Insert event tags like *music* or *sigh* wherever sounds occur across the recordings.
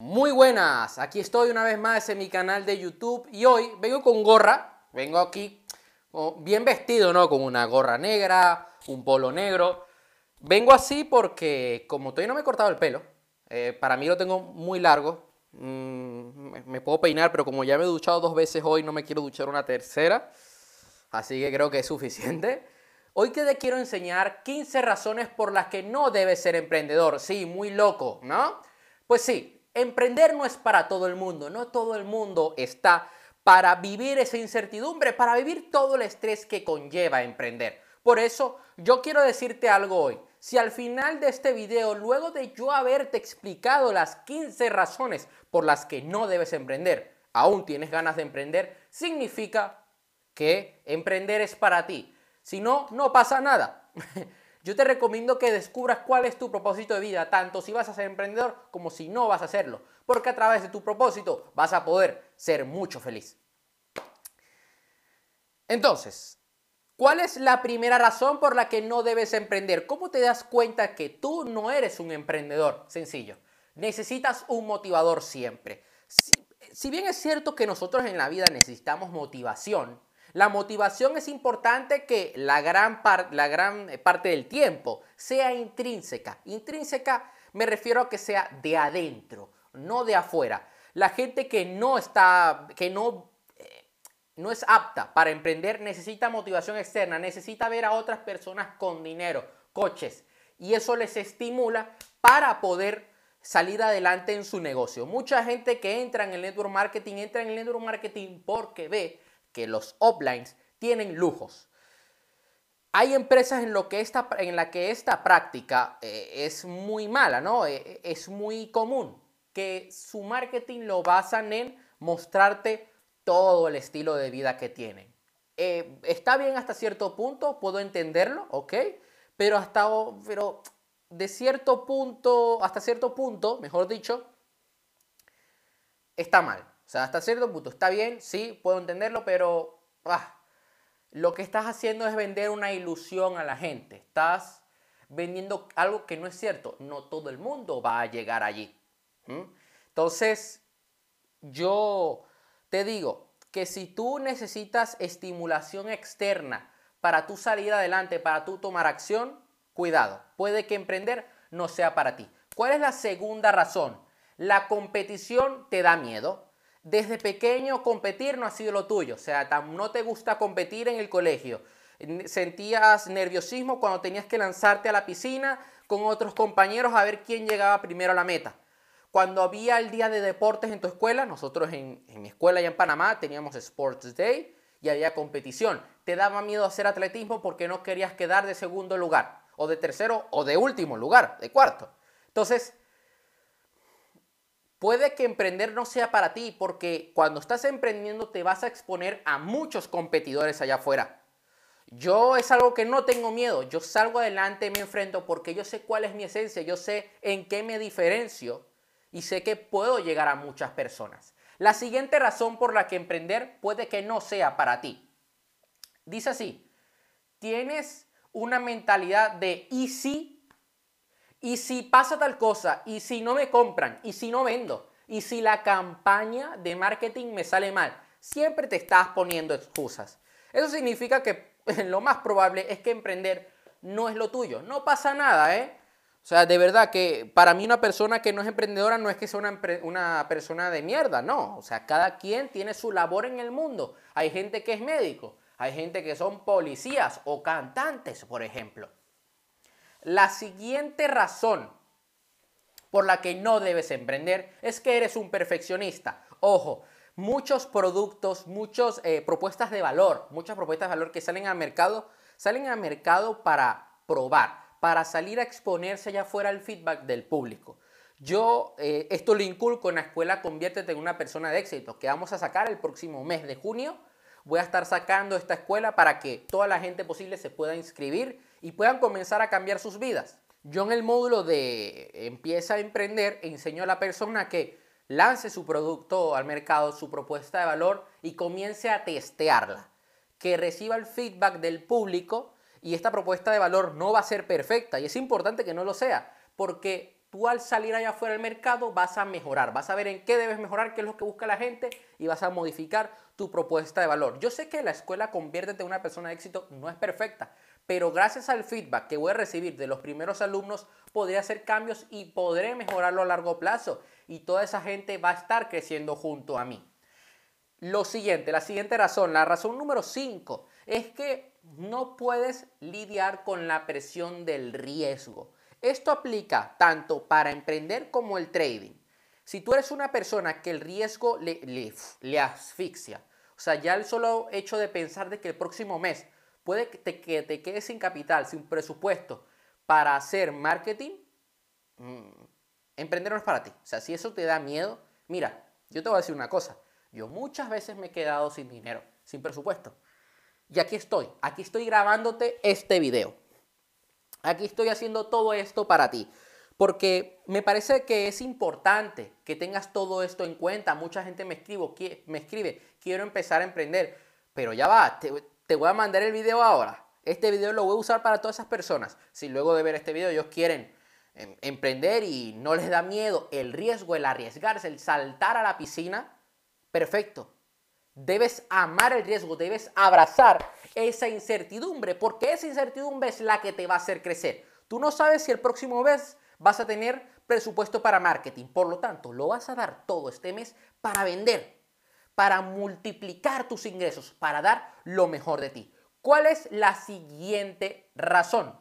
Muy buenas, aquí estoy una vez más en mi canal de YouTube y hoy vengo con gorra, vengo aquí bien vestido, ¿no? Con una gorra negra, un polo negro. Vengo así porque como todavía no me he cortado el pelo, eh, para mí lo tengo muy largo, mm, me puedo peinar, pero como ya me he duchado dos veces hoy, no me quiero duchar una tercera, así que creo que es suficiente. Hoy te quiero enseñar 15 razones por las que no debes ser emprendedor. Sí, muy loco, ¿no? Pues sí, emprender no es para todo el mundo, no todo el mundo está para vivir esa incertidumbre, para vivir todo el estrés que conlleva emprender. Por eso yo quiero decirte algo hoy. Si al final de este video, luego de yo haberte explicado las 15 razones por las que no debes emprender, aún tienes ganas de emprender, significa que emprender es para ti. Si no, no pasa nada. *laughs* Yo te recomiendo que descubras cuál es tu propósito de vida, tanto si vas a ser emprendedor como si no vas a hacerlo, porque a través de tu propósito vas a poder ser mucho feliz. Entonces, ¿cuál es la primera razón por la que no debes emprender? ¿Cómo te das cuenta que tú no eres un emprendedor? Sencillo. Necesitas un motivador siempre. Si, si bien es cierto que nosotros en la vida necesitamos motivación, la motivación es importante que la gran, la gran eh, parte del tiempo sea intrínseca. Intrínseca me refiero a que sea de adentro, no de afuera. La gente que no está, que no, eh, no es apta para emprender necesita motivación externa, necesita ver a otras personas con dinero, coches, y eso les estimula para poder salir adelante en su negocio. Mucha gente que entra en el network marketing entra en el network marketing porque ve que los uplines tienen lujos. Hay empresas en, lo que esta, en la que esta práctica eh, es muy mala, ¿no? Eh, es muy común que su marketing lo basan en mostrarte todo el estilo de vida que tienen. Eh, está bien hasta cierto punto, puedo entenderlo, ¿ok? Pero hasta, pero de cierto punto, hasta cierto punto, mejor dicho, está mal. O sea, hasta cierto punto está bien, sí, puedo entenderlo, pero ah, lo que estás haciendo es vender una ilusión a la gente. Estás vendiendo algo que no es cierto. No todo el mundo va a llegar allí. Entonces, yo te digo que si tú necesitas estimulación externa para tu salir adelante, para tu tomar acción, cuidado. Puede que emprender no sea para ti. ¿Cuál es la segunda razón? La competición te da miedo desde pequeño competir no ha sido lo tuyo, o sea, no te gusta competir en el colegio. Sentías nerviosismo cuando tenías que lanzarte a la piscina con otros compañeros a ver quién llegaba primero a la meta. Cuando había el día de deportes en tu escuela, nosotros en, mi escuela allá en Panamá teníamos Sports Day y había competición. Te daba miedo hacer atletismo porque no querías quedar de segundo lugar, o de tercero, o de último lugar, de cuarto. Entonces, Puede que emprender no sea para ti porque cuando estás emprendiendo te vas a exponer a muchos competidores allá afuera. Yo es algo que no tengo miedo, yo salgo adelante, me enfrento porque yo sé cuál es mi esencia, yo sé en qué me diferencio y sé que puedo llegar a muchas personas. La siguiente razón por la que emprender puede que no sea para ti. Dice así, tienes una mentalidad de y si y si pasa tal cosa, y si no me compran, y si no vendo, y si la campaña de marketing me sale mal, siempre te estás poniendo excusas. Eso significa que *laughs* lo más probable es que emprender no es lo tuyo. No pasa nada, ¿eh? O sea, de verdad que para mí una persona que no es emprendedora no es que sea una, una, persona de mierda, no. O sea, cada quien tiene su labor en el mundo. Hay gente que es médico, hay gente que son policías o cantantes, por ejemplo. La siguiente razón por la que no debes emprender es que eres un perfeccionista. Ojo, muchos productos, muchas eh, propuestas de valor, muchas propuestas de valor que salen al mercado, salen al mercado para probar, para salir a exponerse allá afuera al feedback del público. Yo eh, esto lo inculco en la escuela Conviértete en una persona de éxito, que vamos a sacar el próximo mes de junio. Voy a estar sacando esta escuela para que toda la gente posible se pueda inscribir y puedan comenzar a cambiar sus vidas. Yo en el módulo de empieza a emprender enseño a la persona que lance su producto al mercado, su propuesta de valor y comience a testearla, que reciba el feedback del público y esta propuesta de valor no va a ser perfecta y es importante que no lo sea, porque tú al salir allá afuera del mercado vas a mejorar, vas a ver en qué debes mejorar, qué es lo que busca la gente y vas a modificar tu propuesta de valor. Yo sé que la escuela Conviértete en una persona de éxito no es perfecta, pero gracias al feedback que voy a recibir de los primeros alumnos podré hacer cambios y podré mejorarlo a largo plazo y toda esa gente va a estar creciendo junto a mí. Lo siguiente, la siguiente razón, la razón número 5, es que no puedes lidiar con la presión del riesgo. Esto aplica tanto para emprender como el trading. Si tú eres una persona que el riesgo le, le, asfixia, o sea, ya el solo hecho de pensar de que el próximo mes puede que te, que te quedes sin capital, sin presupuesto para hacer marketing, mm, emprender no es para ti. O sea, si eso te da miedo, mira, yo te voy a decir una cosa. Yo muchas veces me he quedado sin dinero, sin presupuesto. Y aquí estoy, aquí estoy grabándote este video. Aquí estoy haciendo todo esto para ti. Porque me parece que es importante que tengas todo esto en cuenta. Mucha gente me, escribo, me escribe, quiero empezar a emprender. Pero ya va, te, te voy a mandar el video ahora. Este video lo voy a usar para todas esas personas. Si luego de ver este video ellos quieren em, emprender y no les da miedo el riesgo, el arriesgarse, el saltar a la piscina, perfecto. Debes amar el riesgo, debes abrazar esa incertidumbre, porque esa incertidumbre es la que te va a hacer crecer. Tú no sabes si el próximo mes vas a tener presupuesto para marketing, por lo tanto, lo vas a dar todo este mes para vender, para multiplicar tus ingresos, para dar lo mejor de ti. ¿Cuál es la siguiente razón?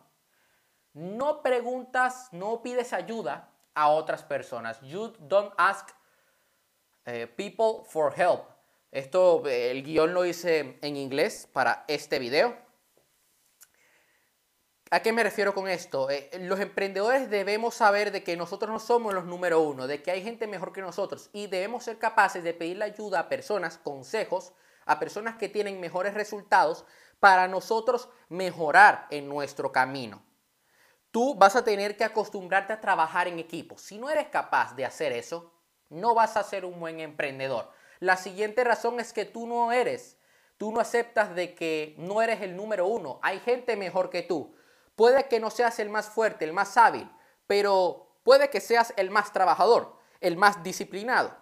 No preguntas, no pides ayuda a otras personas. You don't ask eh, people for help. Esto, el guion lo hice en inglés para este video. ¿A qué me refiero con esto? Eh, los emprendedores debemos saber de que nosotros no somos los número uno, de que hay gente mejor que nosotros y debemos ser capaces de pedirle ayuda a personas, consejos, a personas que tienen mejores resultados para nosotros mejorar en nuestro camino. Tú vas a tener que acostumbrarte a trabajar en equipo. Si no eres capaz de hacer eso, no vas a ser un buen emprendedor. La siguiente razón es que tú no eres, tú no aceptas de que no eres el número uno. Hay gente mejor que tú. Puede que no seas el más fuerte, el más hábil, pero puede que seas el más trabajador, el más disciplinado.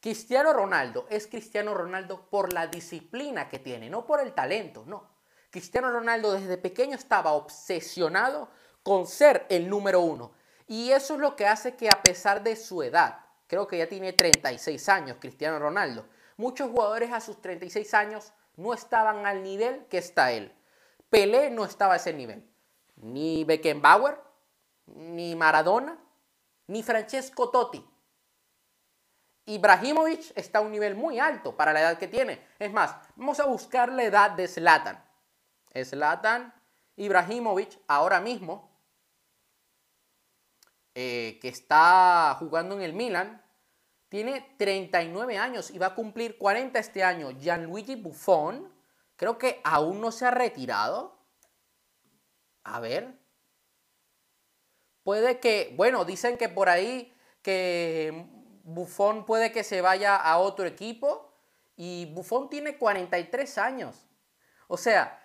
Cristiano Ronaldo es Cristiano Ronaldo por la disciplina que tiene, no por el talento, no. Cristiano Ronaldo desde pequeño estaba obsesionado con ser el número uno. Y eso es lo que hace que a pesar de su edad, creo que ya tiene 36 años Cristiano Ronaldo. Muchos jugadores a sus 36 años no estaban al nivel que está él. Pelé no estaba a ese nivel. Ni Beckenbauer, ni Maradona, ni Francesco Totti. Ibrahimovic está a un nivel muy alto para la edad que tiene. Es más, vamos a buscar la edad de Zlatan. Zlatan Ibrahimovic ahora mismo eh, que está jugando en el Milan, tiene 39 años y va a cumplir 40 este año. Gianluigi Buffon, creo que aún no se ha retirado. A ver. Puede que, bueno, dicen que por ahí que Buffon puede que se vaya a otro equipo y Buffon tiene 43 años. O sea,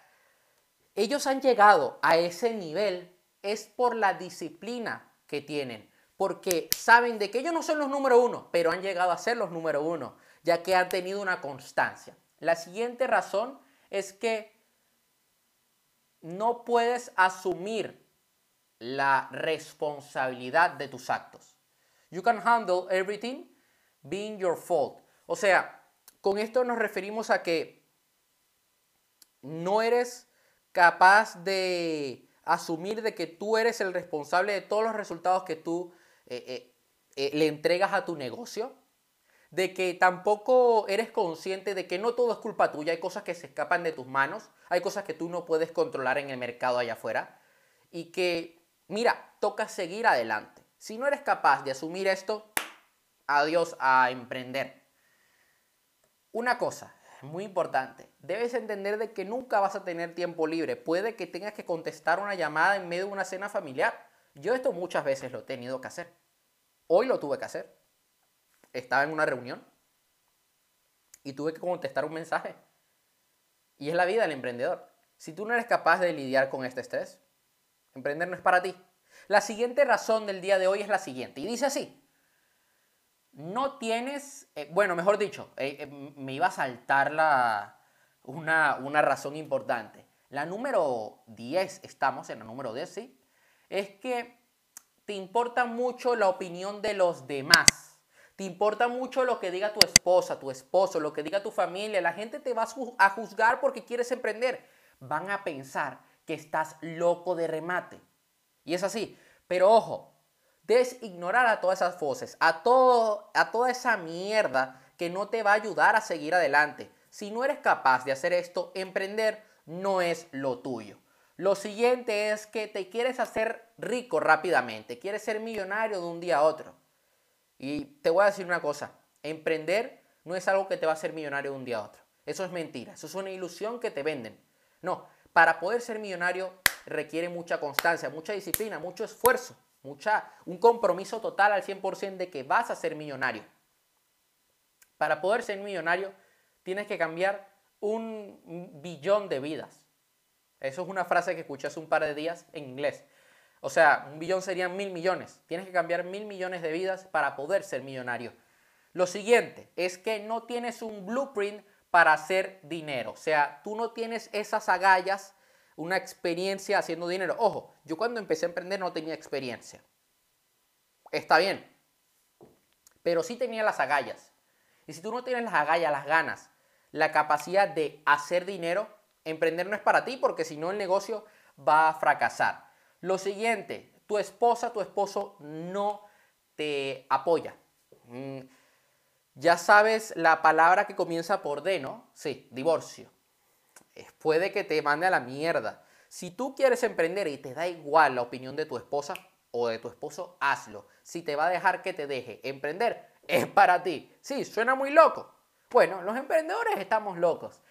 ellos han llegado a ese nivel es por la disciplina, que tienen, porque saben de que ellos no son los número uno, pero han llegado a ser los número uno, ya que han tenido una constancia. La siguiente razón es que no puedes asumir la responsabilidad de tus actos. You can handle everything being your fault. O sea, con esto nos referimos a que no eres capaz de asumir de que tú eres el responsable de todos los resultados que tú eh, eh, eh, le entregas a tu negocio, de que tampoco eres consciente de que no todo es culpa tuya, hay cosas que se escapan de tus manos, hay cosas que tú no puedes controlar en el mercado allá afuera, y que, mira, toca seguir adelante. Si no eres capaz de asumir esto, adiós a emprender. Una cosa, muy importante. Debes entender de que nunca vas a tener tiempo libre. Puede que tengas que contestar una llamada en medio de una cena familiar. Yo esto muchas veces lo he tenido que hacer. Hoy lo tuve que hacer. Estaba en una reunión y tuve que contestar un mensaje. Y es la vida del emprendedor. Si tú no eres capaz de lidiar con este estrés, emprender no es para ti. La siguiente razón del día de hoy es la siguiente, y dice así. No tienes, eh, bueno, mejor dicho, eh, eh, me iba a saltar la, una, una razón importante. La número 10, estamos en la número 10, ¿sí? Es que te importa mucho la opinión de los demás. Te importa mucho lo que diga tu esposa, tu esposo, lo que diga tu familia. La gente te va a juzgar porque quieres emprender. Van a pensar que estás loco de remate. Y es así. Pero ojo, debes ignorar a todas esas voces, a, todo, a toda esa mierda que no te va a ayudar a seguir adelante. Si no eres capaz de hacer esto, emprender no es lo tuyo. Lo siguiente es que te quieres hacer rico rápidamente, quieres ser millonario de un día a otro. Y te voy a decir una cosa, emprender no es algo que te va a hacer millonario de un día a otro. Eso es mentira, eso es una ilusión que te venden. No, para poder ser millonario requiere mucha constancia, mucha disciplina, mucho esfuerzo, mucha, un compromiso total al 100% de que vas a ser millonario. Para poder ser millonario tienes que cambiar un billón de vidas. Eso es una frase que escuché hace un par de días en inglés. O sea, un billón serían mil millones. Tienes que cambiar mil millones de vidas para poder ser millonario. Lo siguiente es que no tienes un blueprint para hacer dinero. O sea, tú no tienes esas agallas, una experiencia haciendo dinero. Ojo, yo cuando empecé a emprender no tenía experiencia. Está bien. Pero sí tenía las agallas. Y si tú no tienes las agallas, las ganas, la capacidad de hacer dinero, emprender no es para ti porque si no el negocio va a fracasar. Lo siguiente, tu esposa, tu esposo no te apoya. Mm, ya sabes la palabra que comienza por D, ¿no? Sí, divorcio. Puede que te mande a la mierda. Si tú quieres emprender y te da igual la opinión de tu esposa o de tu esposo, hazlo. Si te va a dejar que te deje emprender, es para ti. Sí, suena muy loco. Bueno, los emprendedores estamos locos.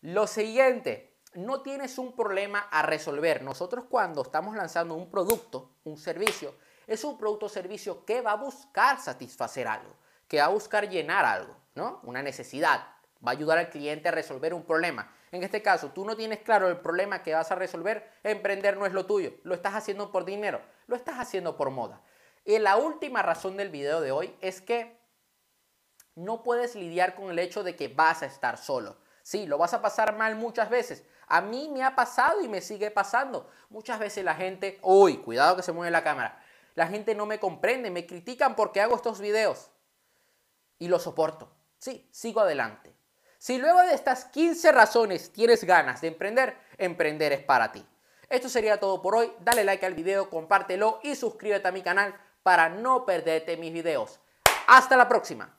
Lo siguiente, no tienes un problema a resolver. Nosotros cuando estamos lanzando un producto, un servicio, es un producto o servicio que va a buscar satisfacer algo que va a buscar llenar algo, ¿no? Una necesidad. Va a ayudar al cliente a resolver un problema. En este caso, tú no tienes claro el problema que vas a resolver, emprender no es lo tuyo. Lo estás haciendo por dinero, lo estás haciendo por moda. Y la última razón del video de hoy es que no puedes lidiar con el hecho de que vas a estar solo. Sí, lo vas a pasar mal muchas veces. A mí me ha pasado y me sigue pasando. Muchas veces la gente, uy, cuidado que se mueve la cámara. La gente no me comprende, me critican porque hago estos videos y lo soporto. Sí, sigo adelante. Si luego de estas 15 razones tienes ganas de emprender, emprender es para ti. Esto sería todo por hoy. Dale like al video, compártelo y suscríbete a mi canal para no perderte mis videos. Hasta la próxima.